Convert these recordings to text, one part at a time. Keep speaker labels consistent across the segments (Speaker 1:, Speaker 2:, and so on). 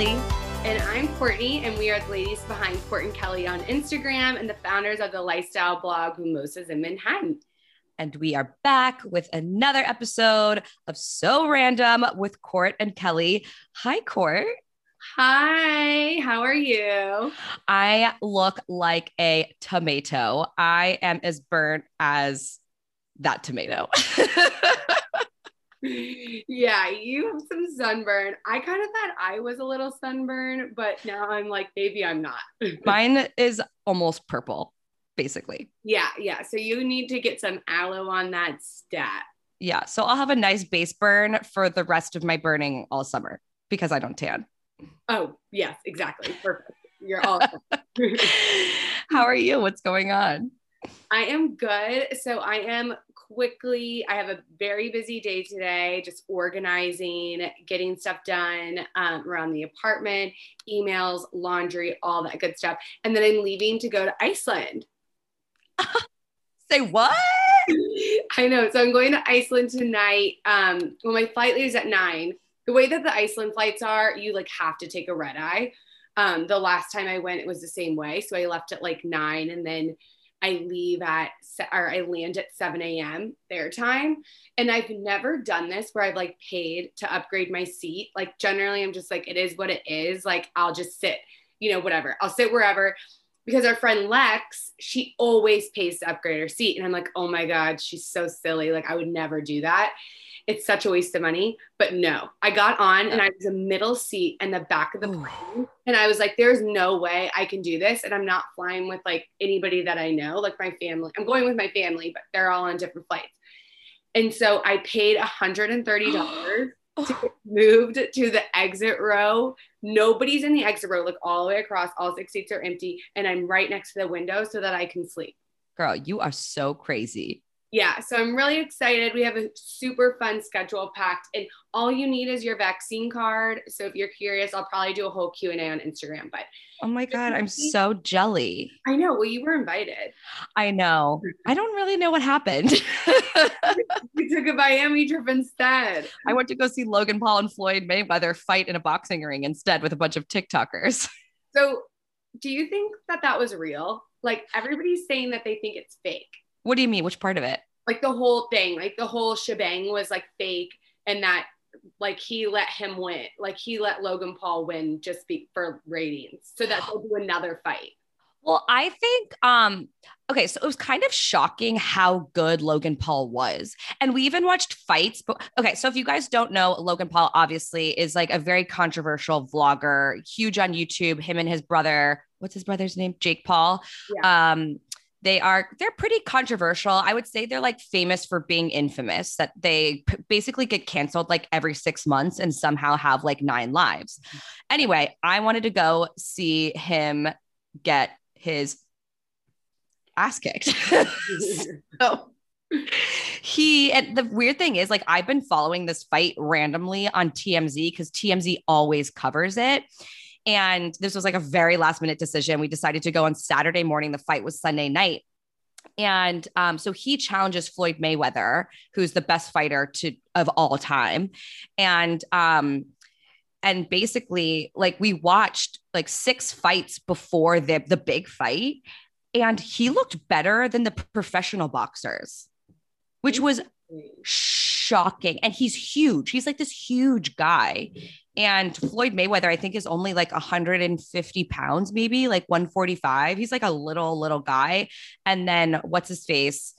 Speaker 1: Kelly.
Speaker 2: And I'm Courtney, and we are the ladies behind Court and Kelly on Instagram and the founders of the lifestyle blog Mimosas in Manhattan.
Speaker 1: And we are back with another episode of So Random with Court and Kelly. Hi, Court.
Speaker 2: Hi, how are you?
Speaker 1: I look like a tomato. I am as burnt as that tomato.
Speaker 2: yeah, you have some sunburn. I kind of thought I was a little sunburn, but now I'm like, maybe I'm not.
Speaker 1: Mine is almost purple, basically.
Speaker 2: Yeah, yeah. So you need to get some aloe on that stat.
Speaker 1: Yeah. So I'll have a nice base burn for the rest of my burning all summer because I don't tan.
Speaker 2: Oh, yes, exactly. Perfect. You're all.
Speaker 1: How are you? What's going on?
Speaker 2: I am good. So I am quickly, I have a very busy day today, just organizing, getting stuff done um, around the apartment, emails, laundry, all that good stuff. And then I'm leaving to go to Iceland.
Speaker 1: Say what?
Speaker 2: I know. So I'm going to Iceland tonight. Um, well, my flight leaves at nine. The way that the Iceland flights are, you like have to take a red eye. Um, the last time I went, it was the same way. So I left at like nine and then I leave at or I land at 7 a.m. their time. And I've never done this where I've like paid to upgrade my seat. Like generally I'm just like, it is what it is. Like I'll just sit, you know, whatever. I'll sit wherever. Because our friend Lex, she always pays to upgrade her seat. And I'm like, oh my God, she's so silly. Like I would never do that it's such a waste of money. But no, I got on and I was a middle seat in the back of the plane. And I was like, there's no way I can do this. And I'm not flying with like anybody that I know, like my family. I'm going with my family, but they're all on different flights. And so I paid $130 to oh. get moved to the exit row. Nobody's in the exit row, like all the way across. All six seats are empty. And I'm right next to the window so that I can sleep.
Speaker 1: Girl, you are so crazy
Speaker 2: yeah, so I'm really excited. We have a super fun schedule packed, and all you need is your vaccine card. So if you're curious, I'll probably do a whole Q and A on Instagram. But
Speaker 1: oh my god, I'm so jelly.
Speaker 2: I know. Well, you were invited.
Speaker 1: I know. I don't really know what happened.
Speaker 2: we took a Miami trip instead.
Speaker 1: I went to go see Logan Paul and Floyd Mayweather fight in a boxing ring instead with a bunch of TikTokers.
Speaker 2: So, do you think that that was real? Like everybody's saying that they think it's fake.
Speaker 1: What do you mean? Which part of it?
Speaker 2: Like the whole thing, like the whole shebang was like fake and that like he let him win. Like he let Logan Paul win just be, for ratings so that they'll do another fight.
Speaker 1: Well, I think um okay, so it was kind of shocking how good Logan Paul was. And we even watched fights, but okay, so if you guys don't know, Logan Paul obviously is like a very controversial vlogger, huge on YouTube, him and his brother, what's his brother's name? Jake Paul. Yeah. Um they are they're pretty controversial. I would say they're like famous for being infamous that they p- basically get canceled like every six months and somehow have like nine lives. Anyway i wanted to go see him get his ass kicked. So he and the weird thing is like i've been following this fight randomly on tmz because tmz always covers it and this was like a very last minute decision. We decided to go on Saturday morning. The fight was Sunday night. And um, so he challenges Floyd Mayweather, who's the best fighter to of all time. And um, and basically, like we watched like six fights before the the big fight, and he looked better than the professional boxers, which was shocking. And he's huge. He's like this huge guy. And Floyd Mayweather, I think, is only like 150 pounds, maybe like 145. He's like a little, little guy. And then what's his face?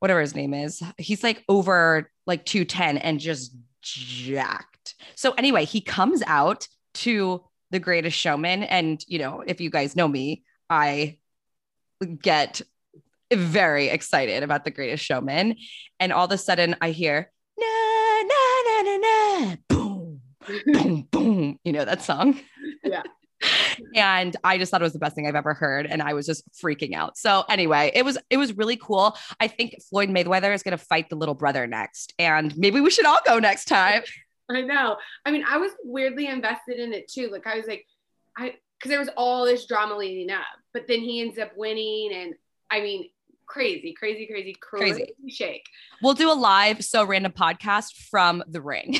Speaker 1: Whatever his name is, he's like over like 210 and just jacked. So, anyway, he comes out to the greatest showman. And, you know, if you guys know me, I get very excited about the greatest showman. And all of a sudden I hear, boom, boom, boom. You know that song?
Speaker 2: Yeah.
Speaker 1: and I just thought it was the best thing I've ever heard. And I was just freaking out. So anyway, it was, it was really cool. I think Floyd Mayweather is going to fight the little brother next. And maybe we should all go next time.
Speaker 2: I know. I mean, I was weirdly invested in it too. Like I was like, I, cause there was all this drama leading up, but then he ends up winning. And I mean, crazy, crazy, crazy, crazy, crazy shake.
Speaker 1: We'll do a live so random podcast from the ring.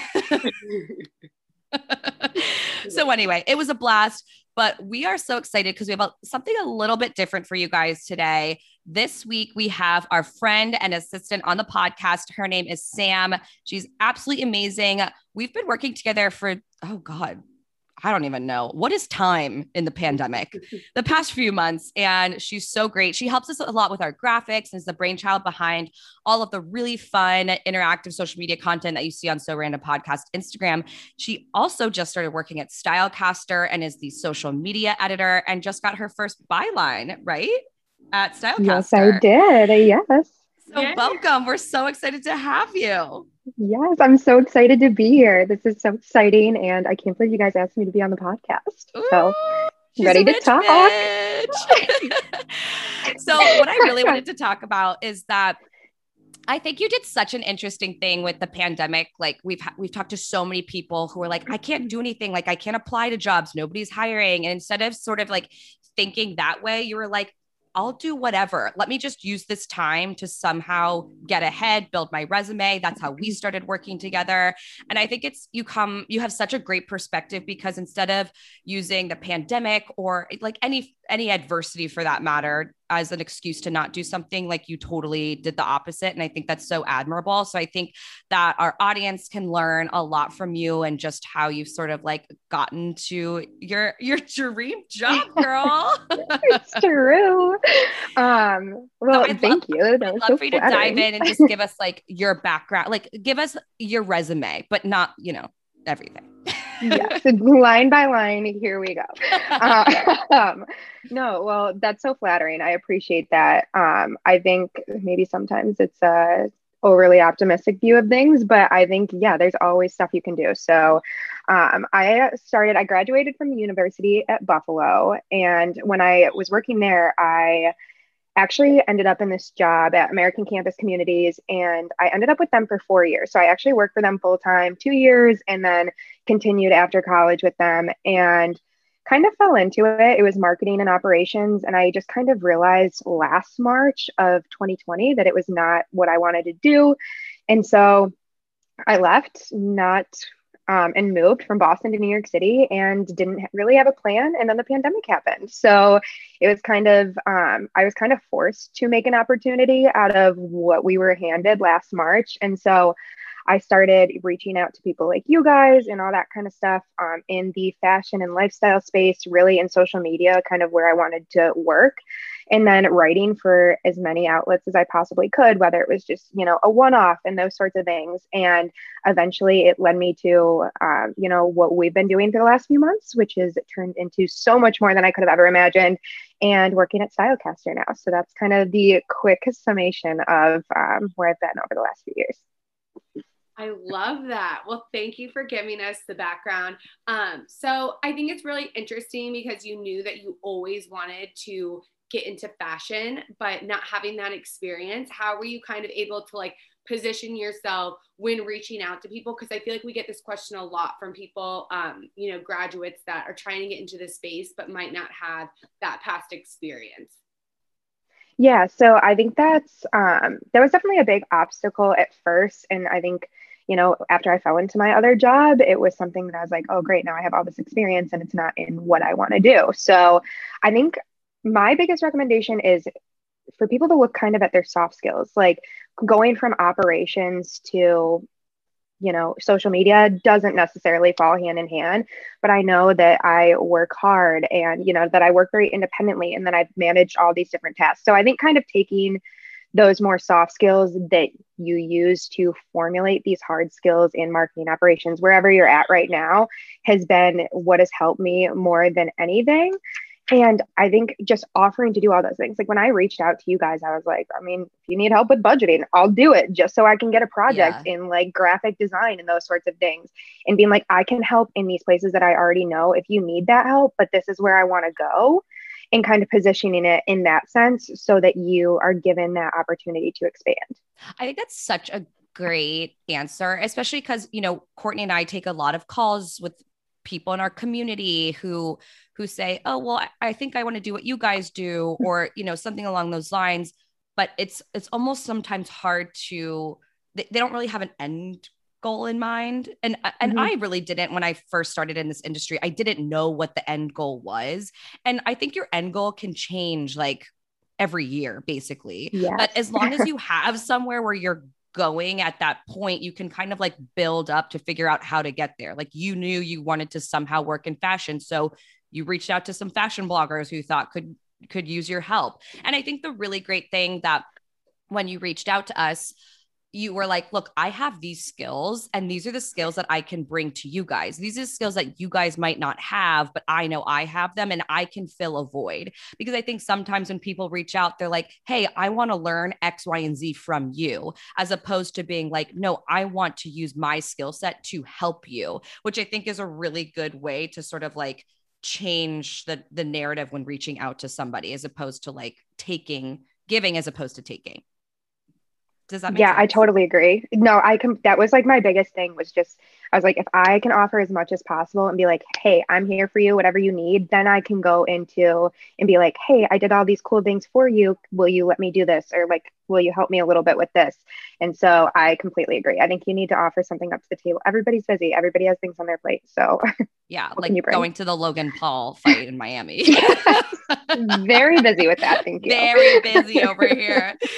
Speaker 1: so anyway, it was a blast. But we are so excited because we have a, something a little bit different for you guys today. This week, we have our friend and assistant on the podcast. Her name is Sam. She's absolutely amazing. We've been working together for, oh God, I don't even know what is time in the pandemic, the past few months. And she's so great. She helps us a lot with our graphics and is the brainchild behind all of the really fun, interactive social media content that you see on So Random Podcast Instagram. She also just started working at Stylecaster and is the social media editor and just got her first byline, right? At Stylecaster.
Speaker 3: Yes, I did. Yes.
Speaker 1: So, welcome. We're so excited to have you.
Speaker 3: Yes, I'm so excited to be here. This is so exciting. And I can't believe you guys asked me to be on the podcast. Ooh, so, ready to talk.
Speaker 1: so, what I really wanted to talk about is that I think you did such an interesting thing with the pandemic. Like we've we've talked to so many people who are like, I can't do anything. Like I can't apply to jobs. Nobody's hiring. And instead of sort of like thinking that way, you were like, I'll do whatever. Let me just use this time to somehow get ahead, build my resume. That's how we mm-hmm. started working together. And I think it's you come, you have such a great perspective because instead of using the pandemic or like any any adversity for that matter as an excuse to not do something like you totally did the opposite and i think that's so admirable. So i think that our audience can learn a lot from you and just how you've sort of like gotten to your your dream job girl.
Speaker 3: It's true. Um well so thank
Speaker 1: love,
Speaker 3: you
Speaker 1: i'd love so for you to dive in and just give us like your background like give us your resume but not you know everything
Speaker 3: yes, line by line, here we go. Uh, um, no, well, that's so flattering. I appreciate that. Um, I think maybe sometimes it's a overly optimistic view of things, but I think, yeah, there's always stuff you can do. So um, I started, I graduated from the university at Buffalo. And when I was working there, I actually ended up in this job at American Campus Communities and I ended up with them for four years. So I actually worked for them full time, two years, and then continued after college with them and kind of fell into it. It was marketing and operations. And I just kind of realized last March of 2020 that it was not what I wanted to do. And so I left, not um, and moved from Boston to New York City and didn't really have a plan. And then the pandemic happened. So it was kind of, um, I was kind of forced to make an opportunity out of what we were handed last March. And so I started reaching out to people like you guys and all that kind of stuff um, in the fashion and lifestyle space, really in social media, kind of where I wanted to work. And then writing for as many outlets as I possibly could, whether it was just, you know, a one off and those sorts of things. And eventually it led me to, um, you know, what we've been doing for the last few months, which is turned into so much more than I could have ever imagined and working at Stylecaster now. So that's kind of the quick summation of um, where I've been over the last few years.
Speaker 2: I love that. Well, thank you for giving us the background. Um, so I think it's really interesting because you knew that you always wanted to get into fashion, but not having that experience. How were you kind of able to like position yourself when reaching out to people? Because I feel like we get this question a lot from people, um, you know, graduates that are trying to get into this space but might not have that past experience.
Speaker 3: Yeah, so I think that's um, that was definitely a big obstacle at first, and I think you know, after I fell into my other job, it was something that I was like, oh, great, now I have all this experience and it's not in what I want to do. So I think my biggest recommendation is for people to look kind of at their soft skills, like going from operations to you know, social media doesn't necessarily fall hand in hand, but I know that I work hard and, you know, that I work very independently and then I've managed all these different tasks. So I think kind of taking those more soft skills that you use to formulate these hard skills in marketing operations, wherever you're at right now, has been what has helped me more than anything. And I think just offering to do all those things. Like when I reached out to you guys, I was like, I mean, if you need help with budgeting, I'll do it just so I can get a project yeah. in like graphic design and those sorts of things. And being like, I can help in these places that I already know if you need that help, but this is where I want to go and kind of positioning it in that sense so that you are given that opportunity to expand.
Speaker 1: I think that's such a great answer, especially because, you know, Courtney and I take a lot of calls with people in our community who who say oh well i think i want to do what you guys do or you know something along those lines but it's it's almost sometimes hard to they, they don't really have an end goal in mind and and mm-hmm. I really didn't when I first started in this industry I didn't know what the end goal was and I think your end goal can change like every year basically yes. but as long as you have somewhere where you're going at that point you can kind of like build up to figure out how to get there like you knew you wanted to somehow work in fashion so you reached out to some fashion bloggers who thought could could use your help and i think the really great thing that when you reached out to us you were like, look, I have these skills, and these are the skills that I can bring to you guys. These are skills that you guys might not have, but I know I have them and I can fill a void. Because I think sometimes when people reach out, they're like, hey, I want to learn X, Y, and Z from you, as opposed to being like, no, I want to use my skill set to help you, which I think is a really good way to sort of like change the the narrative when reaching out to somebody as opposed to like taking giving as opposed to taking
Speaker 3: does that yeah sense? i totally agree. No i can that was like my biggest thing was just i was like if i can offer as much as possible and be like hey i'm here for you whatever you need then i can go into and be like hey i did all these cool things for you. Will you let me do this? Or like will you help me a little bit with this? And so i completely agree. I think you need to offer something up to the table. Everybody's busy. Everybody has things on their plate. So
Speaker 1: yeah like you going to the logan paul fight in miami.
Speaker 3: Very busy with that. Thank you.
Speaker 1: Very busy over here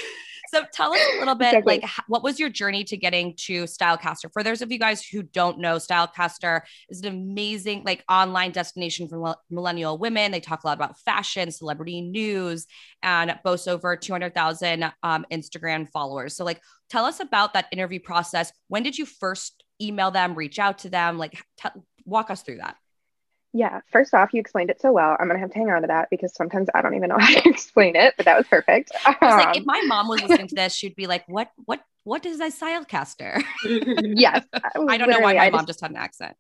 Speaker 1: so tell us a little bit exactly. like what was your journey to getting to Stylecaster? For those of you guys who don't know, Stylecaster is an amazing like online destination for millennial women. They talk a lot about fashion, celebrity news, and boasts over 200,000 um, Instagram followers. So like tell us about that interview process. When did you first email them, reach out to them? Like t- walk us through that.
Speaker 3: Yeah, first off, you explained it so well. I'm gonna have to hang on to that because sometimes I don't even know how to explain it, but that was perfect.
Speaker 1: Um, like if um, my mom was listening to this, she'd be like, "What? What? What is a Stylecaster?"
Speaker 3: yes,
Speaker 1: I don't know why my I mom just, just had an accent.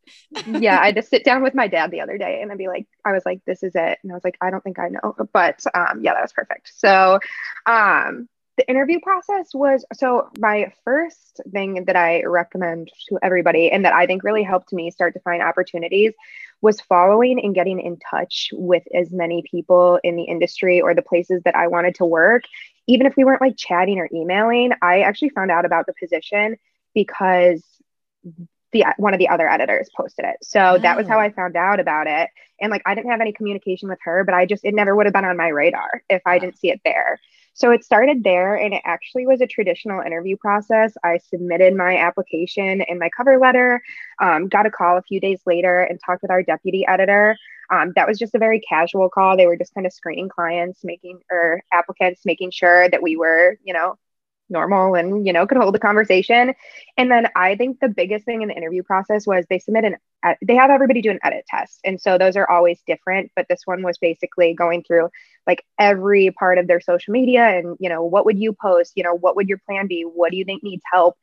Speaker 3: yeah, I just sit down with my dad the other day, and I'd be like, "I was like, this is it," and I was like, "I don't think I know," but um, yeah, that was perfect. So, um, the interview process was so my first thing that I recommend to everybody and that I think really helped me start to find opportunities was following and getting in touch with as many people in the industry or the places that I wanted to work. Even if we weren't like chatting or emailing, I actually found out about the position because the one of the other editors posted it. So oh. that was how oh. I found out about it. And like I didn't have any communication with her, but I just it never would have been on my radar if I didn't see it there. So it started there and it actually was a traditional interview process. I submitted my application and my cover letter, um, got a call a few days later and talked with our deputy editor. Um, that was just a very casual call. They were just kind of screening clients, making or applicants, making sure that we were, you know, normal and you know could hold a conversation. And then i think the biggest thing in the interview process was they submit an they have everybody do an edit test. And so those are always different but this one was basically going through like every part of their social media and you know what would you post? You know what would your plan be? What do you think needs help?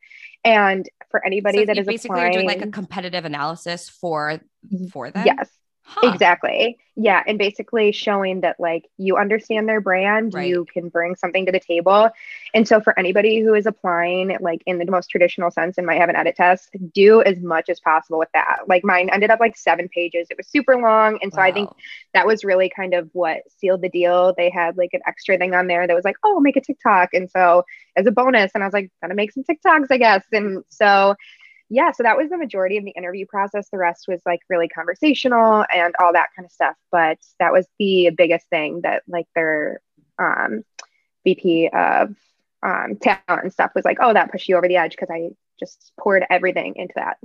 Speaker 3: And for anybody so that is
Speaker 1: basically
Speaker 3: applying,
Speaker 1: doing like a competitive analysis for for them?
Speaker 3: Yes Huh. Exactly. Yeah. And basically showing that like you understand their brand, right. you can bring something to the table. And so for anybody who is applying like in the most traditional sense and might have an edit test, do as much as possible with that. Like mine ended up like seven pages. It was super long. And so wow. I think that was really kind of what sealed the deal. They had like an extra thing on there that was like, oh, make a TikTok. And so as a bonus, and I was like, gonna make some TikToks, I guess. And so yeah, so that was the majority of the interview process. The rest was like really conversational and all that kind of stuff. But that was the biggest thing that like their um, VP of um, talent and stuff was like, oh, that pushed you over the edge because I just poured everything into that.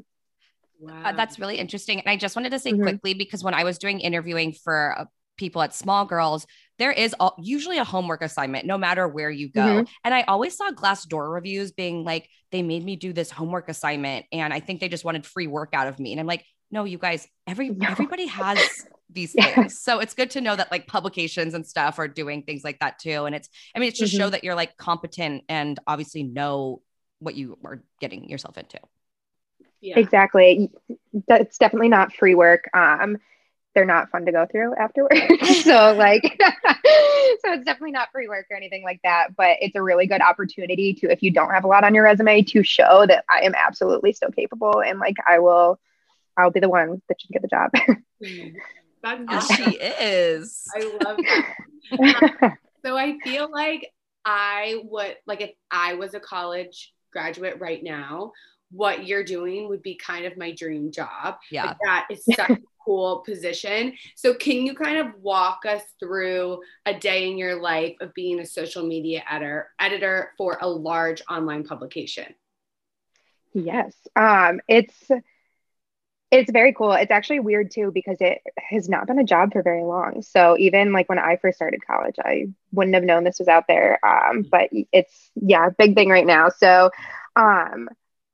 Speaker 1: Wow. Uh, that's really interesting. And I just wanted to say mm-hmm. quickly because when I was doing interviewing for uh, people at Small Girls, there is all, usually a homework assignment no matter where you go. Mm-hmm. And I always saw Glassdoor reviews being like, they made me do this homework assignment and I think they just wanted free work out of me. And I'm like, no, you guys, every no. everybody has these yeah. things. So it's good to know that like publications and stuff are doing things like that too. And it's, I mean, it's just mm-hmm. show that you're like competent and obviously know what you are getting yourself into.
Speaker 3: Yeah. Exactly. It's definitely not free work. Um, they're not fun to go through afterwards. so like so it's definitely not free work or anything like that, but it's a really good opportunity to if you don't have a lot on your resume to show that I am absolutely still capable and like I will I'll be the one that should get the job.
Speaker 1: That's she is.
Speaker 2: I love that. Um, so I feel like I would like if I was a college graduate right now, what you're doing would be kind of my dream job.
Speaker 1: Yeah.
Speaker 2: Like that is such a cool position. So can you kind of walk us through a day in your life of being a social media editor editor for a large online publication?
Speaker 3: Yes. Um, it's it's very cool. It's actually weird too because it has not been a job for very long. So even like when I first started college, I wouldn't have known this was out there. Um, but it's yeah, big thing right now. So um,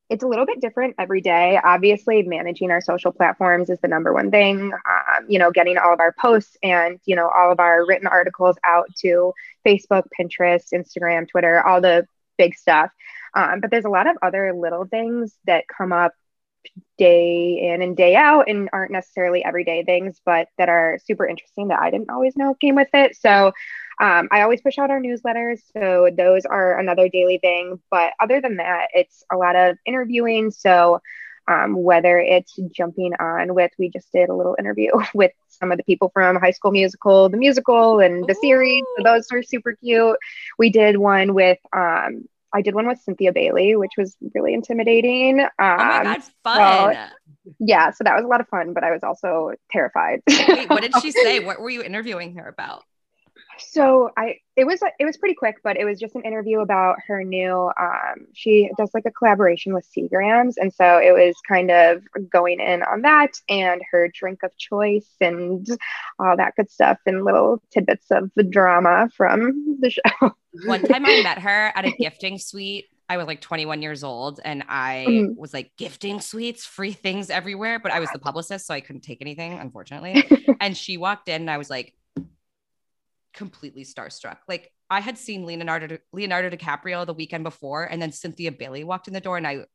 Speaker 3: it's a little bit different every day. Obviously, managing our social platforms is the number one thing. Um, you know, getting all of our posts and you know all of our written articles out to Facebook, Pinterest, Instagram, Twitter, all the big stuff. Um, but there's a lot of other little things that come up day in and day out and aren't necessarily everyday things, but that are super interesting that I didn't always know came with it. So um, I always push out our newsletters. So those are another daily thing. But other than that, it's a lot of interviewing. So um, whether it's jumping on with, we just did a little interview with some of the people from High School Musical, the musical, and the Ooh. series. So those were super cute. We did one with um, I did one with Cynthia Bailey, which was really intimidating. Um, oh
Speaker 1: my god, fun! Well,
Speaker 3: yeah, so that was a lot of fun, but I was also terrified.
Speaker 1: Wait, what did she say? What were you interviewing her about?
Speaker 3: So I it was it was pretty quick, but it was just an interview about her new. Um, she does like a collaboration with Seagrams, and so it was kind of going in on that and her drink of choice and all that good stuff and little tidbits of the drama from the show.
Speaker 1: One time I met her at a gifting suite. I was like 21 years old and I mm-hmm. was like gifting suites, free things everywhere, but I was the publicist, so I couldn't take anything, unfortunately. and she walked in and I was like, completely starstruck. Like I had seen Leonardo Leonardo DiCaprio the weekend before, and then Cynthia Bailey walked in the door, and I.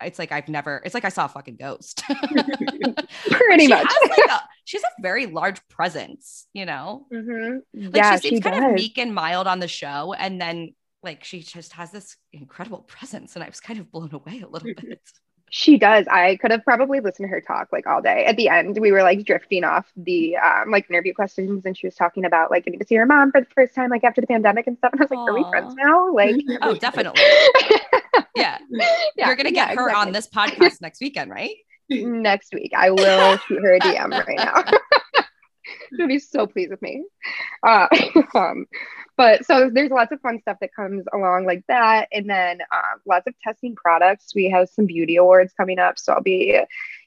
Speaker 1: It's like I've never. It's like I saw a fucking ghost.
Speaker 3: Pretty much.
Speaker 1: Has Like a, she has a very large presence, you know.
Speaker 3: Mm-hmm. Like yeah,
Speaker 1: she seems she kind does. of meek and mild on the show, and then like she just has this incredible presence, and I was kind of blown away a little bit.
Speaker 3: She does. I could have probably listened to her talk like all day. At the end, we were like drifting off the um, like interview questions, and she was talking about like getting to see her mom for the first time, like after the pandemic and stuff. And I was like, Aww. "Are we friends now?" Like,
Speaker 1: oh, definitely. yeah. yeah. You're gonna get yeah, her exactly. on this podcast next weekend, right?
Speaker 3: Next week, I will shoot her a DM right now. She'll be so pleased with me. Uh, um, but so there's lots of fun stuff that comes along like that. And then um, lots of testing products. We have some beauty awards coming up. So i'll be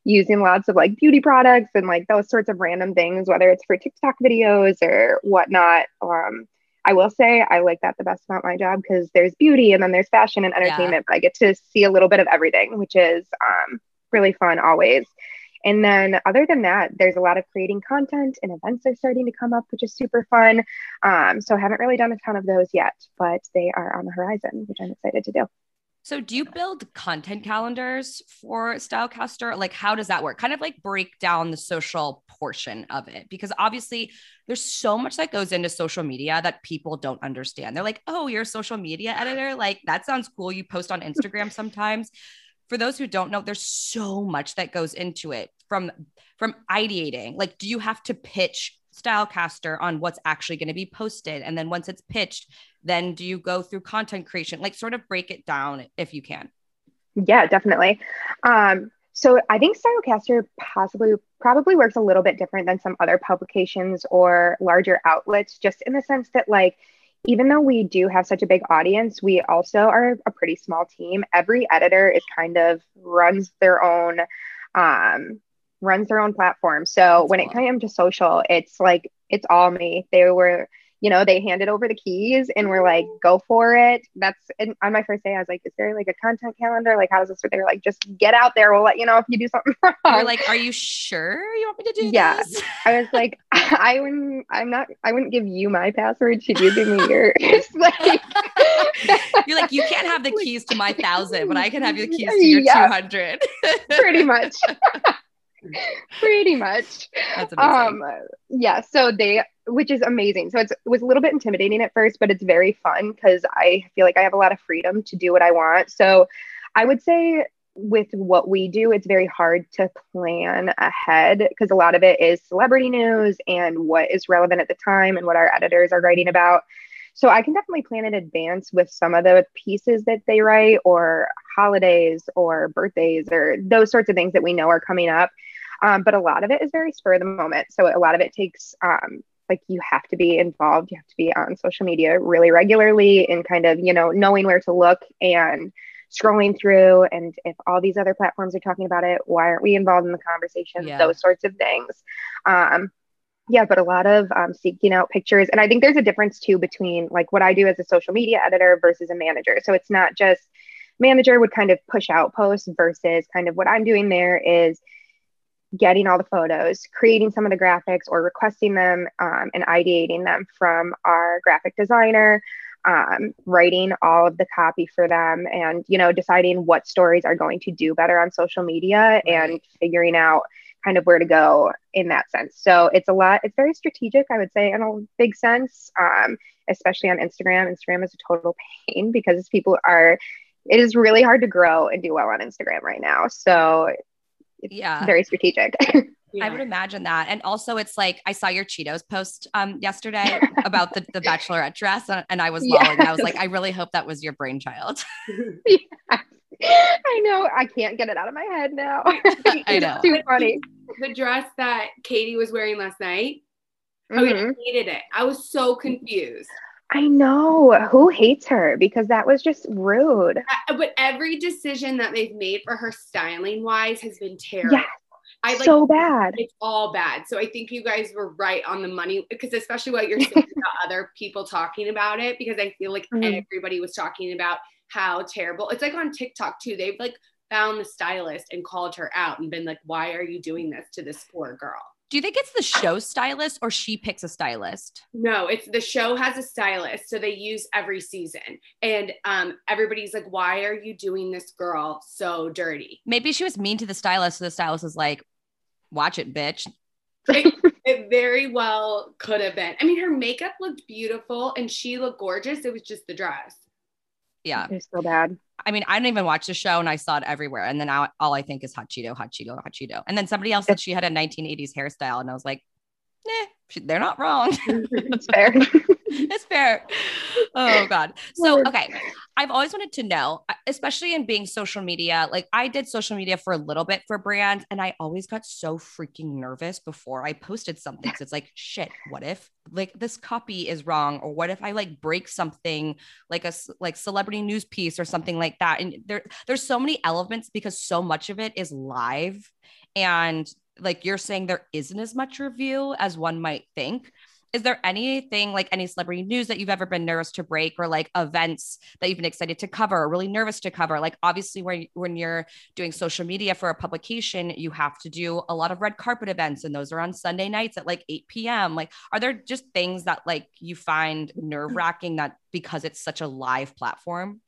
Speaker 3: using lots of like beauty products and like those sorts of random things whether it's for tiktok videos or whatnot. Um, i will say i like that the best about my job because there's beauty and then there's fashion and entertainment. Yeah. but i get to see a little bit of everything which is um, really fun always and then, other than that, there's a lot of creating content and events are starting to come up, which is super fun. Um, so, I haven't really done a ton of those yet, but they are on the horizon, which I'm excited to do.
Speaker 1: So, do you build content calendars for Stylecaster? Like, how does that work? Kind of like break down the social portion of it, because obviously there's so much that goes into social media that people don't understand. They're like, oh, you're a social media editor? Like, that sounds cool. You post on Instagram sometimes for those who don't know, there's so much that goes into it from from ideating. Like, do you have to pitch Stylecaster on what's actually going to be posted? And then once it's pitched, then do you go through content creation? Like, sort of break it down if you can.
Speaker 3: Yeah, definitely. Um, so I think Stylecaster possibly probably works a little bit different than some other publications or larger outlets, just in the sense that like even though we do have such a big audience, we also are a pretty small team. Every editor is kind of runs their own um, runs their own platform. So when it came to social, it's like it's all me. They were you know, they handed over the keys and we're like, go for it. That's and on my first day, I was like, is there like a content calendar? Like, how does this work? They were like, just get out there. We'll let you know if you do something wrong.
Speaker 1: You're like, are you sure you want me to do
Speaker 3: yeah.
Speaker 1: this?
Speaker 3: I was like, I wouldn't, I'm not, I wouldn't give you my password. Should you give me yours? like,
Speaker 1: You're like, you can't have the keys to my thousand, but I can have the keys to your yeah, 200.
Speaker 3: pretty much. pretty much.
Speaker 1: That's amazing. Um,
Speaker 3: yeah. So they, which is amazing. So it's, it was a little bit intimidating at first, but it's very fun because I feel like I have a lot of freedom to do what I want. So I would say with what we do, it's very hard to plan ahead because a lot of it is celebrity news and what is relevant at the time and what our editors are writing about. So I can definitely plan in advance with some of the pieces that they write or holidays or birthdays or those sorts of things that we know are coming up. Um, but a lot of it is very spur of the moment. So a lot of it takes um, like you have to be involved. You have to be on social media really regularly and kind of, you know, knowing where to look and scrolling through. And if all these other platforms are talking about it, why aren't we involved in the conversation? Yeah. Those sorts of things. Um, yeah, but a lot of um, seeking out pictures. And I think there's a difference too between like what I do as a social media editor versus a manager. So it's not just manager would kind of push out posts versus kind of what I'm doing there is getting all the photos, creating some of the graphics or requesting them um, and ideating them from our graphic designer, um, writing all of the copy for them and, you know, deciding what stories are going to do better on social media and figuring out kind of where to go in that sense. So it's a lot, it's very strategic, I would say, in a big sense, um, especially on Instagram. Instagram is a total pain because people are, it is really hard to grow and do well on Instagram right now. So yeah, very strategic.
Speaker 1: Yeah. I would imagine that. And also it's like I saw your Cheetos post um yesterday about the, the bachelorette dress and, and I was lolling. Yes. I was like, I really hope that was your brainchild.
Speaker 3: yeah. I know. I can't get it out of my head now. I know. too funny.
Speaker 2: The dress that Katie was wearing last night. Mm-hmm. I hated it. I was so confused.
Speaker 3: I know who hates her because that was just rude.
Speaker 2: Uh, but every decision that they've made for her styling wise has been terrible.
Speaker 3: Yes. I like so bad.
Speaker 2: It's all bad. So I think you guys were right on the money because especially what you're saying about other people talking about it because I feel like mm-hmm. everybody was talking about how terrible. It's like on TikTok too. They've like found the stylist and called her out and been like, "Why are you doing this to this poor girl?"
Speaker 1: Do you think it's the show stylist or she picks a stylist?
Speaker 2: No, it's the show has a stylist, so they use every season, and um, everybody's like, "Why are you doing this girl so dirty?"
Speaker 1: Maybe she was mean to the stylist, so the stylist was like, "Watch it, bitch."
Speaker 2: it, it very well could have been. I mean, her makeup looked beautiful, and she looked gorgeous. It was just the dress.
Speaker 1: Yeah,
Speaker 3: it's so bad.
Speaker 1: I mean, I didn't even watch the show and I saw it everywhere. And then I, all I think is hot Cheeto, hot Cheeto, hot Cheeto. And then somebody else said she had a 1980s hairstyle. And I was like, nah, they're not wrong.
Speaker 3: it's fair.
Speaker 1: it's fair. Oh God. So, okay. I've always wanted to know, uh, especially in being social media, like I did social media for a little bit for brands and I always got so freaking nervous before I posted something. So it's like, shit, what if like this copy is wrong? Or what if I like break something like a like celebrity news piece or something like that? And there, there's so many elements because so much of it is live and like you're saying there isn't as much review as one might think is there anything like any celebrity news that you've ever been nervous to break or like events that you've been excited to cover or really nervous to cover? Like obviously when, when you're doing social media for a publication you have to do a lot of red carpet events and those are on sunday nights at like 8 p.m like are there just things that like you find nerve wracking that because it's such a live platform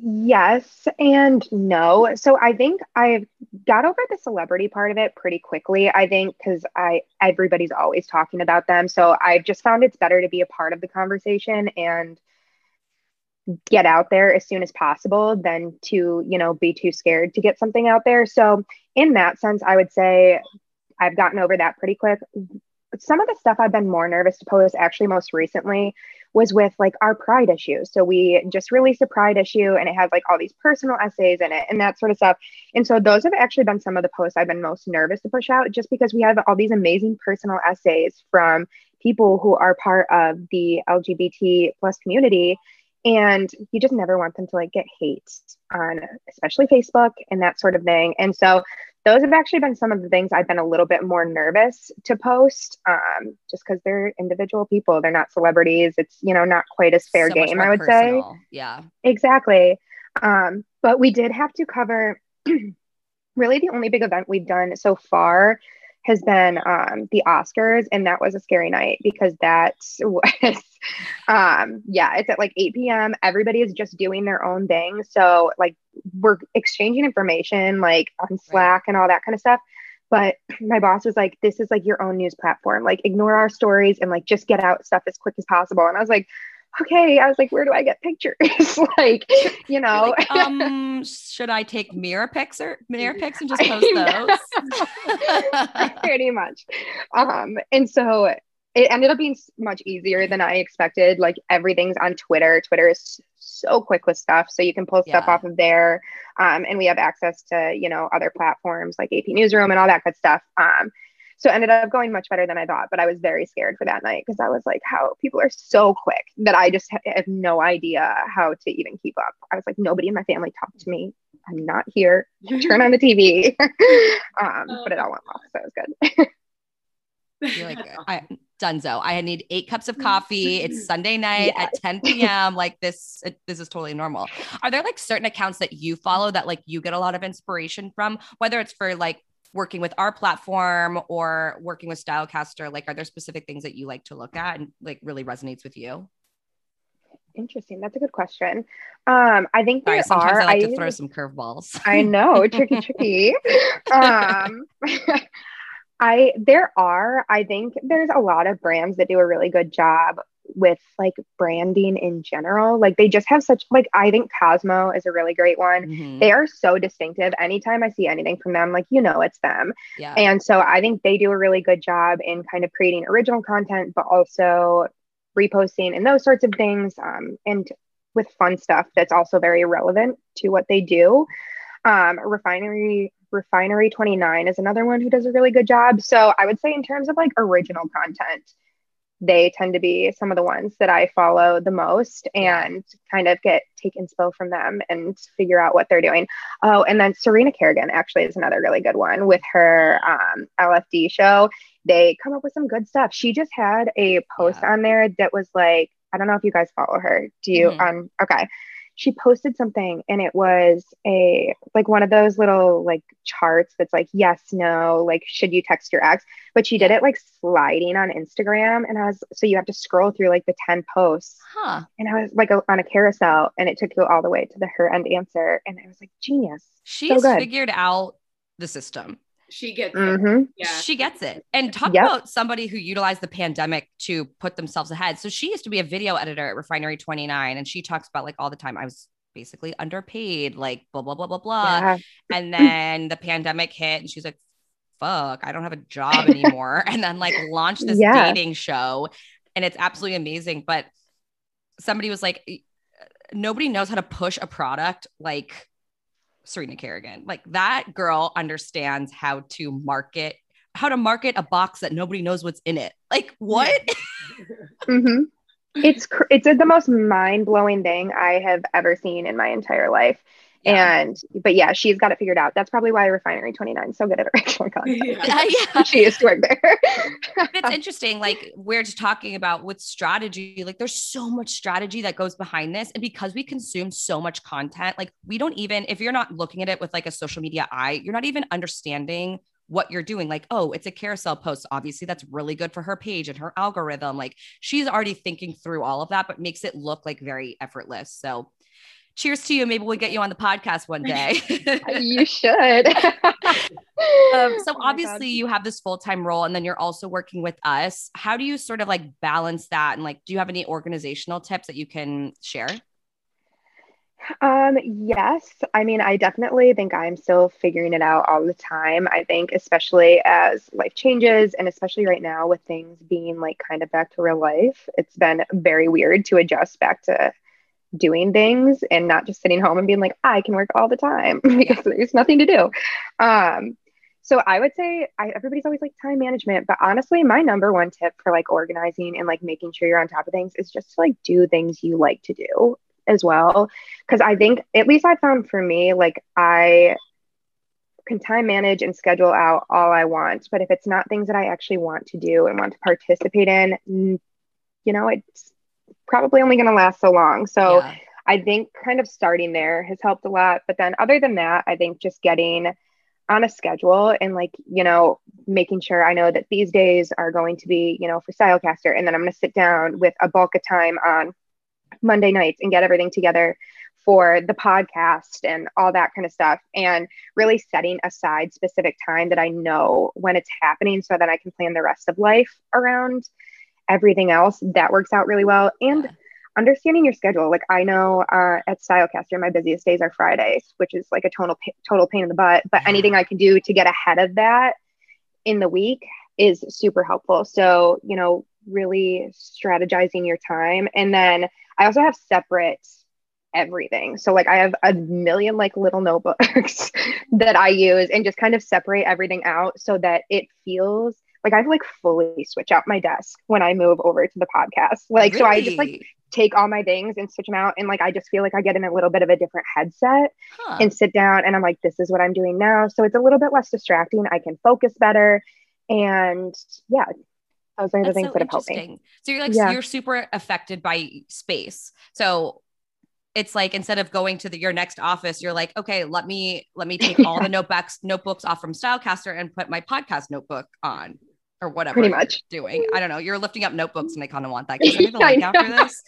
Speaker 3: Yes and no. So I think I've got over the celebrity part of it pretty quickly. I think because I everybody's always talking about them. So I've just found it's better to be a part of the conversation and get out there as soon as possible than to, you know, be too scared to get something out there. So in that sense, I would say I've gotten over that pretty quick. Some of the stuff I've been more nervous to post actually most recently was with like our pride issue. So we just released a pride issue and it has like all these personal essays in it and that sort of stuff. And so those have actually been some of the posts I've been most nervous to push out just because we have all these amazing personal essays from people who are part of the LGBT plus community and you just never want them to like get hate on especially facebook and that sort of thing and so those have actually been some of the things I've been a little bit more nervous to post, um, just because they're individual people. They're not celebrities. It's you know not quite as fair so game, I would personal.
Speaker 1: say. Yeah,
Speaker 3: exactly. Um, but we did have to cover. really, the only big event we've done so far has been um, the Oscars, and that was a scary night because that was, um, yeah, it's at like 8 p.m. Everybody is just doing their own thing. So, like, we're exchanging information like on Slack and all that kind of stuff. But my boss was like, this is like your own news platform. Like, ignore our stories and like just get out stuff as quick as possible. And I was like, okay. I was like, where do I get pictures? like, you know,
Speaker 1: like, um, should I take mirror pics or mirror pics and just post those?
Speaker 3: Pretty much. Um, and so it ended up being much easier than I expected. Like everything's on Twitter. Twitter is so quick with stuff, so you can pull stuff
Speaker 1: Yeah.
Speaker 3: off of there. Um, and we have access to you know other platforms like AP Newsroom and all that good stuff. Um, so ended up going much better than I thought. But I was very scared for that night because I was like, how people are so quick that I just ha- have no idea how to even keep up. I was like, nobody in my family talked to me. I'm not here. Turn on the TV. um, but it all went well, so it was good.
Speaker 1: You're like, I, Dunzo. I need eight cups of coffee. It's Sunday night at 10 p.m. Like this, it, this is totally normal. Are there like certain accounts that you follow that like you get a lot of inspiration from, whether it's for like working with our platform or working with Stylecaster? Like, are there specific things that you like to look at and like really resonates with you?
Speaker 3: Interesting. That's a good question. Um, I think
Speaker 1: Sorry,
Speaker 3: there
Speaker 1: sometimes
Speaker 3: are.
Speaker 1: I like to throw some curveballs.
Speaker 3: I know, tricky, tricky. Um, I there are. I think there's a lot of brands that do a really good job with like branding in general. Like they just have such like I think Cosmo is a really great one.
Speaker 1: Mhm.
Speaker 3: They are so distinctive. Anytime I see anything from them, like you know it's them.
Speaker 1: Yeah.
Speaker 3: And so I think they do a really good job in kind of creating original content, but also reposting and those sorts of things. Um, and with fun stuff that's also very relevant to what they do. Um, Refinery Refinery 29 is another one who does a really good job. So I would say in terms of like original content, they tend to be some of the ones that I follow the most and kind of get take inspo from them and figure out what they're doing. Oh, and then Serena Kerrigan actually is another really good one with her um, LFD show. They come up with some good stuff. She just had a post
Speaker 1: Yeah.
Speaker 3: on there that was like, I don't know if you guys follow her. Do you?
Speaker 1: Mhm.
Speaker 3: Um, okay. She posted something and it was a like one of those little like charts that's like yes, no, like should you text your ex? But she did it like sliding on Instagram and I was so you have to scroll through like the 10 posts
Speaker 1: Huh.
Speaker 3: and I was like a, on a carousel and it took you all the way to the her end answer and I was like genius.
Speaker 1: She's
Speaker 3: good.
Speaker 1: figured out the system.
Speaker 2: She gets it.
Speaker 3: hmm
Speaker 2: Yeah.
Speaker 1: She gets it. And talk
Speaker 3: Yep.
Speaker 1: about somebody who utilized the pandemic to put themselves ahead. So she used to be a video editor at Refinery 29 and she talks about like all the time I was basically underpaid, like blah blah blah blah blah.
Speaker 3: Yeah.
Speaker 1: And then the pandemic hit and she's like fuck, I don't have a job anymore and then like launched this
Speaker 3: Yeah.
Speaker 1: dating show and it's absolutely amazing, but somebody was like nobody knows how to push a product like Serena Kerrigan. Like that girl understands how to market, how to market a box that nobody knows what's in it. Like what?
Speaker 3: hmm It's cr- it's the most mind blowing thing I have ever seen in my entire life.
Speaker 1: Yeah.
Speaker 3: And but yeah, she's got it figured out. That's probably why Refinery 29 is so good at original content.
Speaker 2: Yeah.
Speaker 1: Uh, yeah.
Speaker 3: she used to work there.
Speaker 1: it's interesting. Like we're just talking about with strategy, like there's so much strategy that goes behind this. And because we consume so much content, like we don't even, if you're not looking at it with like a social media eye, you're not even understanding what you're doing. Like, oh, it's a carousel post. Obviously, that's really good for her page and her algorithm. Like she's already thinking through all of that, but makes it look like very effortless. So cheers to you. Maybe we'll get you on the podcast one day.
Speaker 3: you should.
Speaker 1: Um,
Speaker 3: Oh
Speaker 1: so
Speaker 3: my
Speaker 1: obviously
Speaker 3: God.
Speaker 1: you have this full-time role and then you're also working with us. How do you sort of like balance that? And like, do you have any organizational tips that you can share?
Speaker 3: Um, yes. I mean, I definitely think I'm still figuring it out all the time. I think, especially as life changes, and especially right now with things being like kind of back to real life, it's been very weird to adjust back to doing things and not just sitting home and being like, I can work all the time because there's nothing to do. Um, so I would say I, everybody's always like time management, but honestly, my number one tip for like organizing and like making sure you're on top of things is just to like do things you like to do as well. Cause I think, at least I found for me, like I can time manage and schedule out all I want. But if it's not things that I actually want to do and want to participate in, you know, it's probably only going to last so long. So
Speaker 1: Yeah.
Speaker 3: I think kind of starting there has helped a lot. But then, other than that, I think just getting on a schedule and like, you know, making sure I know that these days are going to be, you know, for Stylecaster. And then I'm going to sit down with a bulk of time on Monday nights and get everything together for the podcast and all that kind of stuff. And really setting aside specific time that I know when it's happening so that I can plan the rest of life around everything else. That works out really well. And understanding your schedule. Like I know uh, at Stylecaster, my busiest days are Fridays, which is like a total pa- total pain in the butt. But anything I can do to get ahead of that in the week is super helpful. So you know, really strategizing your time. And then I also have separate everything. So like I have a million like little notebooks that I use and just kind of separate everything out so that it feels like I've like fully switch out my desk when I move over to the podcast. Like really? so I just like take all my things and switch them out and like I just feel like I get in a little bit of a different headset huh. and sit down and I'm like this is what I'm doing now. So it's a little bit less distracting. I can focus better and yeah, those are the things so that have helped me.
Speaker 1: So you're like yeah. you're super affected by space. So it's like instead of going to the, your next office, you're like, okay, let me let me take all the notebooks notebooks off from Stylecaster and put my podcast notebook on or whatever.
Speaker 3: Pretty much
Speaker 1: doing. I don't know. You're lifting up notebooks, and I kind of want that. Can you the link after this?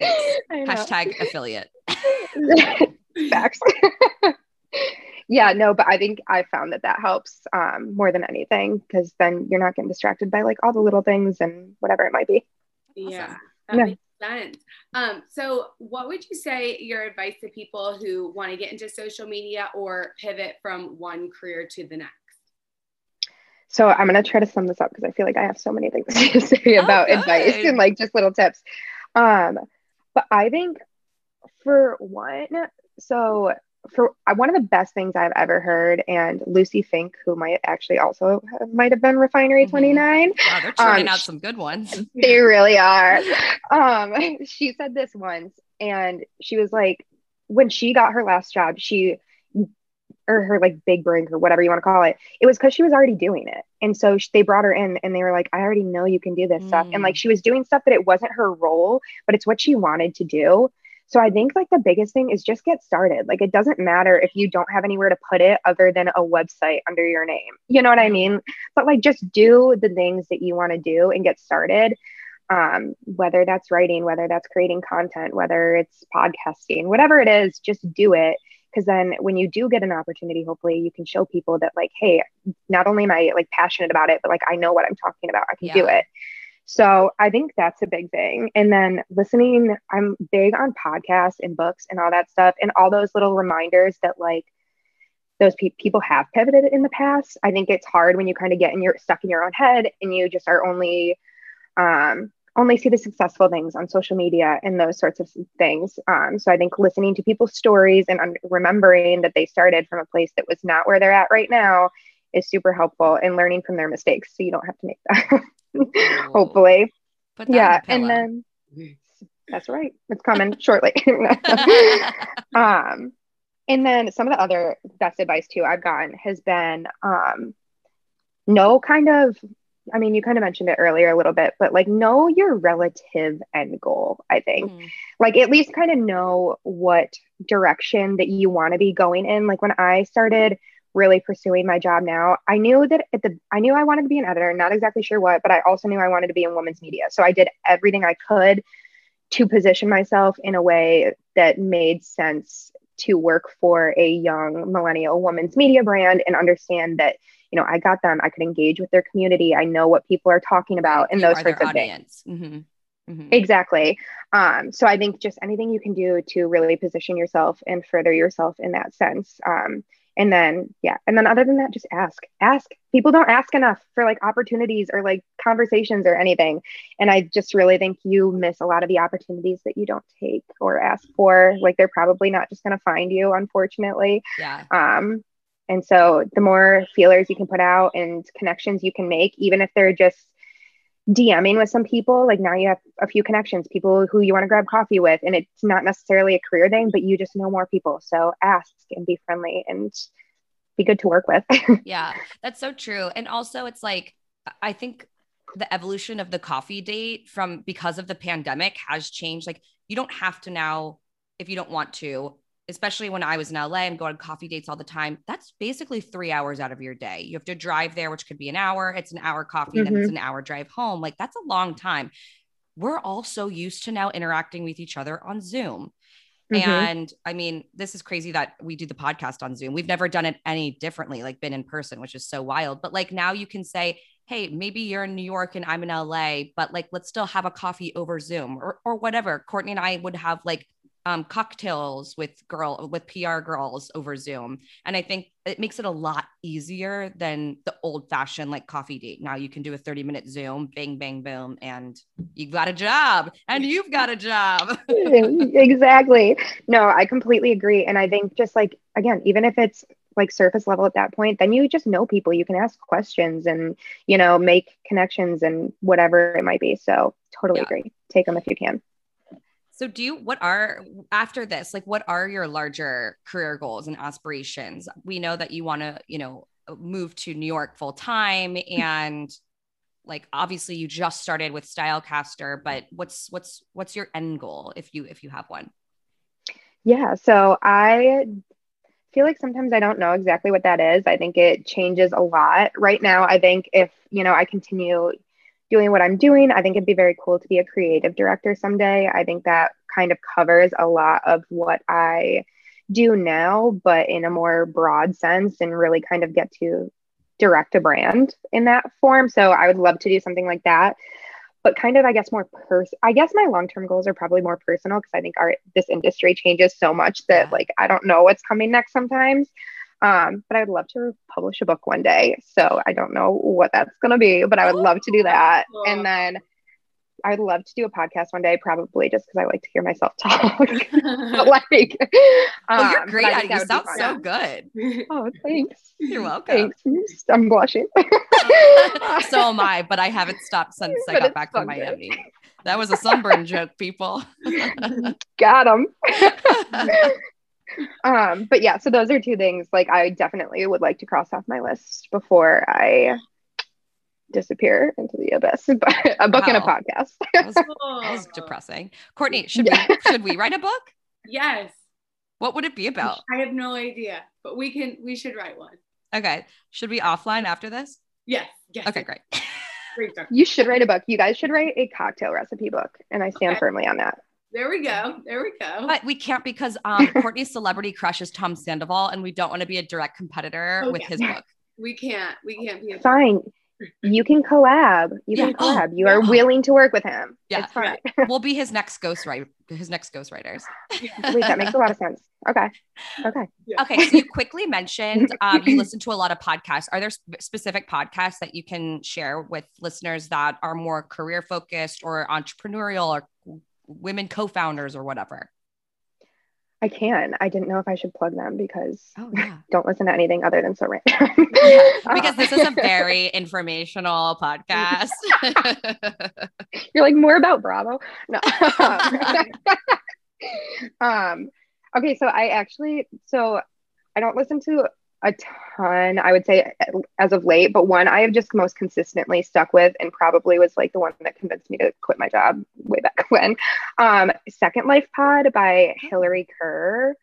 Speaker 1: hashtag affiliate.
Speaker 3: Facts. yeah, no, but I think I found that that helps um, more than anything because then you're not getting distracted by like all the little things and whatever it might be.
Speaker 2: Yeah, that yeah. makes sense. Um, so, what would you say your advice to people who want to get into social media or pivot from one career to the next?
Speaker 3: So I'm gonna try to sum this up because I feel like I have so many things to say oh, about good. advice and like just little tips. Um, but I think for one, so for uh, one of the best things I've ever heard, and Lucy Fink, who might actually also have, might have been Refinery mm-hmm. 29.
Speaker 1: Wow, they're turning um, out some good ones.
Speaker 3: They really are. Um, she said this once, and she was like, when she got her last job, she or her like big break or whatever you want to call it, it was because she was already doing it. And so they brought her in and they were like, I already know you can do this mm. stuff. And like mm. she was doing stuff that it wasn't her role, but it's what she wanted to do. So I think like the biggest thing is just get started. Like it doesn't matter if you don't have anywhere to put it other than a website under your name. You know what I mean? But like just do the things that you want to do and get started. Um, whether that's writing, whether that's creating content, whether it's podcasting, whatever it is, just do it. Because then when you do get an opportunity, hopefully you can show people that like, hey, not only am I like passionate about it, but like I know what I'm talking about. I can yeah. do it. So I think that's a big thing. And then listening, I'm big on podcasts and books and all that stuff and all those little reminders that like those pe- people have pivoted in the past. I think it's hard when you kind of get in your stuck in your own head and you just are only um only see the successful things on social media and those sorts of things. Um, so I think listening to people's stories and un- remembering that they started from a place that was not where they're at right now is super helpful and learning from their mistakes so you don't have to make that. hopefully. yeah. And then that's right. It's coming shortly. um, and then some of the other best advice too I've gotten has been um, no kind of, I mean, you kind of mentioned it earlier a little bit, but like know your relative end goal, I think. Mm. Like at least kind of know what direction that you want to be going in. Like when I started really pursuing my job now, I knew that at the I knew I wanted to be an editor, not exactly sure what, but I also knew I wanted to be in women's media. So I did everything I could to position myself in a way that made sense to work for a young millennial women's media brand and understand that you know I got them I could engage with their community I know what people are talking about and those sorts of audience. things mm-hmm. Mm-hmm. Exactly. Um, so I think just anything you can do to really position yourself and further yourself in that sense. Um, and then yeah. And then other than that just ask. Ask. People don't ask enough for like opportunities or like conversations or anything. And i just really think you miss a lot of the opportunities that you don't take or ask for. Like they're probably not just going to find you unfortunately.
Speaker 1: Yeah.
Speaker 3: Um and so the more feelers you can put out and connections you can make even if they're just DMing with some people, like now you have a few connections, people who you want to grab coffee with, and it's not necessarily a career thing, but you just know more people. So ask and be friendly and be good to work with.
Speaker 1: yeah, that's so true. And also, it's like, I think the evolution of the coffee date from because of the pandemic has changed. Like, you don't have to now, if you don't want to, especially when I was in LA, I'm going on coffee dates all the time. That's basically three hours out of your day. You have to drive there, which could be an hour. It's an hour coffee, mm-hmm. then it's mm-hmm. an hour drive home. Like that's a long time. We're all so used to now interacting with each other on Zoom. Mm-hmm. And I mean, this is crazy that we do the podcast on Zoom. We've never done it any differently, like been in person, which is so wild. But like now you can say, hey, maybe you're in New York and I'm in LA, but like let's still have a coffee over Zoom or, or whatever. Courtney and I would have like um, cocktails with girl with PR girls over Zoom, and I think it makes it a lot easier than the old fashioned like coffee date. Now you can do a thirty minute Zoom, bang bang boom, and you've got a job, and you've got a job.
Speaker 3: exactly. No, I completely agree, and I think just like again, even if it's like surface level at that point, then you just know people. You can ask questions and you know make connections and whatever it might be. So totally yeah. agree. Take them if you can.
Speaker 1: So do you what are after this like what are your larger career goals and aspirations? We know that you want to, you know, move to New York full time and like obviously you just started with Stylecaster, but what's what's what's your end goal if you if you have one?
Speaker 3: Yeah, so I feel like sometimes I don't know exactly what that is. I think it changes a lot. Right now, I think if, you know, I continue doing what I'm doing. I think it'd be very cool to be a creative director someday. I think that kind of covers a lot of what I do now, but in a more broad sense and really kind of get to direct a brand in that form. So I would love to do something like that. But kind of, I guess, more person. I guess my long-term goals are probably more personal because I think our this industry changes so much that like I don't know what's coming next sometimes. Um, but I would love to publish a book one day. So I don't know what that's going to be, but I would love to do that. And then I'd love to do a podcast one day, probably just because I like to hear myself talk. but like,
Speaker 1: um, you're great at it. You sound so good.
Speaker 3: Oh, thanks.
Speaker 1: You're welcome.
Speaker 3: Thanks. I'm blushing.
Speaker 1: so am I, but I haven't stopped since but I got back from Miami. That was a sunburn joke, people.
Speaker 3: got him um, but yeah, so those are two things like I definitely would like to cross off my list before I disappear into the abyss. But a book wow. and a podcast.
Speaker 1: that, was, that was depressing. Courtney, should yeah. we should we write a book?
Speaker 2: Yes.
Speaker 1: What would it be about?
Speaker 2: I have no idea, but we can we should write one.
Speaker 1: Okay. Should we offline after this?
Speaker 2: Yes. Yes.
Speaker 1: Okay, great.
Speaker 3: you should write a book. You guys should write a cocktail recipe book, and I stand okay. firmly on that.
Speaker 2: There we go. There we go.
Speaker 1: But we can't because um, Courtney's celebrity crush is Tom Sandoval, and we don't want to be a direct competitor okay. with his book.
Speaker 2: We can't. We can't be. A-
Speaker 3: Fine. You can collab. You yeah. can collab. You are willing to work with him.
Speaker 1: Yeah, it's fine. we'll be his next ghost ghostwriter. His next ghostwriters.
Speaker 3: Wait, that makes a lot of sense. Okay. Okay.
Speaker 1: Yeah. Okay. So you quickly mentioned um, you listen to a lot of podcasts. Are there sp- specific podcasts that you can share with listeners that are more career focused or entrepreneurial or women co-founders or whatever?
Speaker 3: I can. I didn't know if I should plug them because oh, yeah. don't listen to anything other than so random.
Speaker 1: yeah, because this is a very informational podcast.
Speaker 3: You're like more about Bravo. No. um, okay, so I actually so I don't listen to a ton, I would say, as of late, but one I have just most consistently stuck with and probably was like the one that convinced me to quit my job way back when. Um, Second Life Pod by Hillary Kerr,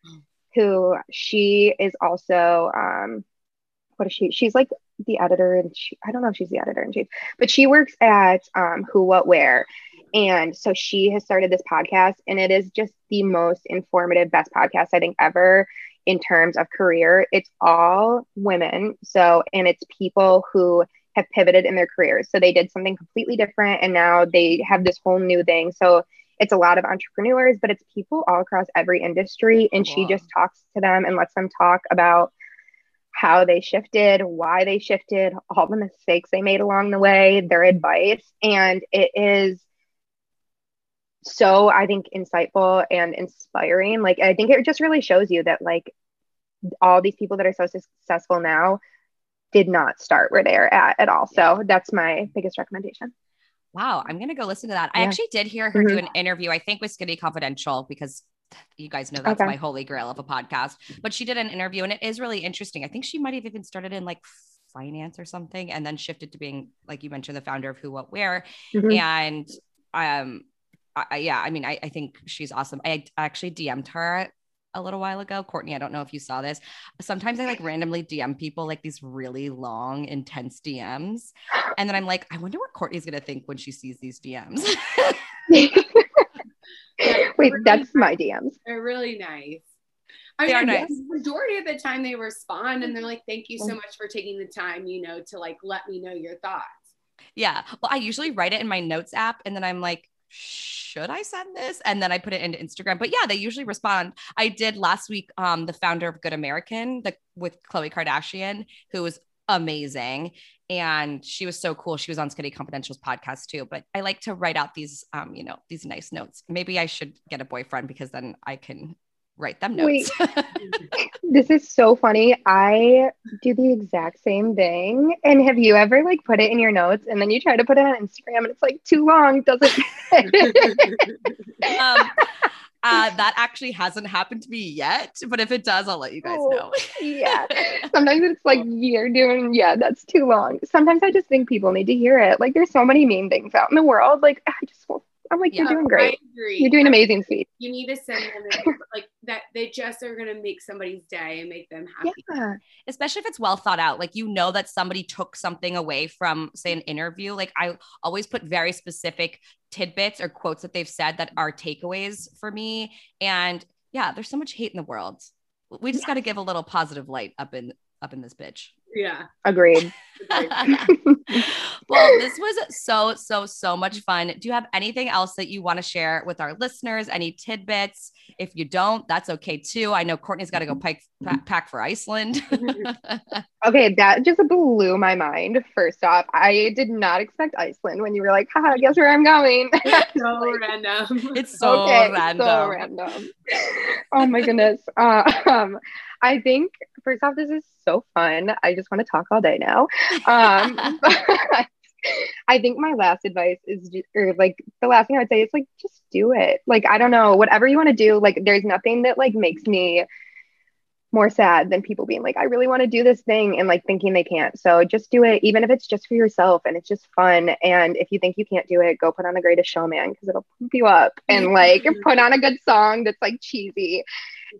Speaker 3: who she is also, um, what is she? She's like the editor, and she, I don't know if she's the editor in chief, but she works at um, Who, What, Wear. And so she has started this podcast, and it is just the most informative, best podcast I think ever in terms of career. It's all women. So, and it's people who have pivoted in their careers. So they did something completely different and now they have this whole new thing. So it's a lot of entrepreneurs, but it's people all across every industry. And wow. she just talks to them and lets them talk about how they shifted, why they shifted, all the mistakes they made along the way, their advice. And it is so I think insightful and inspiring. Like I think it just really shows you that like all these people that are so successful now did not start where they're at at all. So that's my biggest recommendation.
Speaker 1: Wow, I'm gonna go listen to that. Yeah. I actually did hear her mm-hmm. do an interview, I think with Skinny Confidential, because you guys know that's okay. my holy grail of a podcast. But she did an interview and it is really interesting. I think she might have even started in like finance or something and then shifted to being, like you mentioned, the founder of Who What Wear, Mm-hmm. And um I, yeah, I mean, I, I think she's awesome. I actually DM'd her a little while ago. Courtney, I don't know if you saw this. Sometimes I like randomly DM people like these really long, intense DMs. And then I'm like, I wonder what Courtney's going to think when she sees these DMs.
Speaker 3: Wait, that's my DMs.
Speaker 2: They're really nice. I mean, nice. majority of the time they respond and they're like, thank you so mm. much for taking the time, you know, to like let me know your thoughts.
Speaker 1: Yeah. Well, I usually write it in my notes app and then I'm like, should I send this? And then I put it into Instagram. But yeah, they usually respond. I did last week, um, the founder of Good American, the with Khloe Kardashian, who was amazing. And she was so cool. She was on Skinny Confidential's podcast too. But I like to write out these um, you know, these nice notes. Maybe I should get a boyfriend because then I can write them notes.
Speaker 3: this is so funny. I do the exact same thing. And have you ever like put it in your notes and then you try to put it on Instagram and it's like too long, doesn't
Speaker 1: um, uh, that actually hasn't happened to me yet, but if it does, I'll let you guys oh, know.
Speaker 3: yeah. Sometimes it's like you're doing, yeah, that's too long. Sometimes I just think people need to hear it. Like there's so many mean things out in the world. Like I just I'm like, yeah, you're doing great. You're doing amazing, sweet.
Speaker 2: You need to send them like that. They just are gonna make somebody's day and make them happy.
Speaker 3: Yeah.
Speaker 1: Especially if it's well thought out. Like you know that somebody took something away from, say, an interview. Like I always put very specific tidbits or quotes that they've said that are takeaways for me. And yeah, there's so much hate in the world. We just got to give a little positive light up in up in this bitch.
Speaker 2: Yeah.
Speaker 3: Agreed.
Speaker 1: well, this was so, so, so much fun. Do you have anything else that you want to share with our listeners? Any tidbits? If you don't, that's okay too. I know Courtney's got to go pack, pack for Iceland.
Speaker 3: okay, that just blew my mind. First off, I did not expect Iceland when you were like, haha, guess where I'm going.
Speaker 2: so random.
Speaker 1: It's so okay, random.
Speaker 3: So random. Oh my goodness. Uh, um, I think first off, this is so fun. I just want to talk all day now. Um, I think my last advice is, just, or like the last thing I would say is like, just do it. Like, I don't know, whatever you want to do. Like, there's nothing that like makes me more sad than people being like, I really want to do this thing and like thinking they can't. So just do it, even if it's just for yourself and it's just fun. And if you think you can't do it, go put on the greatest showman because it'll pump you up and like put on a good song that's like cheesy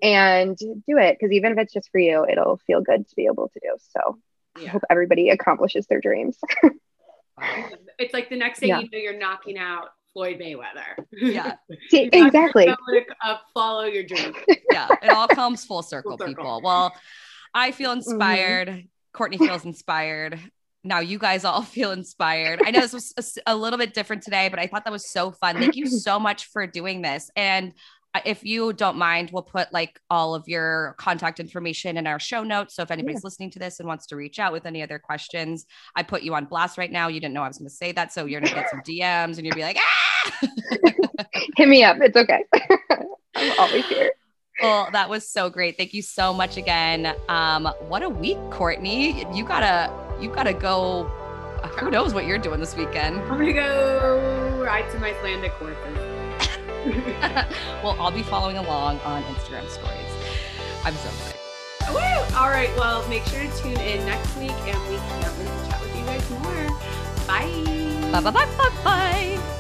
Speaker 3: and do it because even if it's just for you, it'll feel good to be able to do. So yeah. I hope everybody accomplishes their dreams.
Speaker 2: it's like the next thing yeah. you know, you're knocking out Floyd Mayweather.
Speaker 1: Yeah,
Speaker 3: See, exactly.
Speaker 2: To, uh, follow your dream.
Speaker 1: yeah, it all comes full circle, full circle. people. Well, I feel mm-hmm. inspired. Mm-hmm. Courtney feels inspired. Now you guys all feel inspired. I know this was a, a little bit different today, but I thought that was so fun. Thank you so much for doing this. And if you don't mind, we'll put like all of your contact information in our show notes. So if anybody's yeah. listening to this and wants to reach out with any other questions, I put you on blast right now. You didn't know I was going to say that. So you're going to get some DMs and you'll be like, ah!
Speaker 3: hit me up. It's okay. I'm always here.
Speaker 1: Well, that was so great. Thank you so much again. Um, what a week, Courtney. You gotta, you gotta go. Who knows what you're doing this weekend?
Speaker 2: I'm gonna go ride some Icelandic horses.
Speaker 1: Well, I'll be following along on Instagram stories. I'm so excited.
Speaker 2: Woo! All right. Well, make sure to tune in next week and we can't wait to chat with you guys more. Bye.
Speaker 1: Bye bye bye bye bye.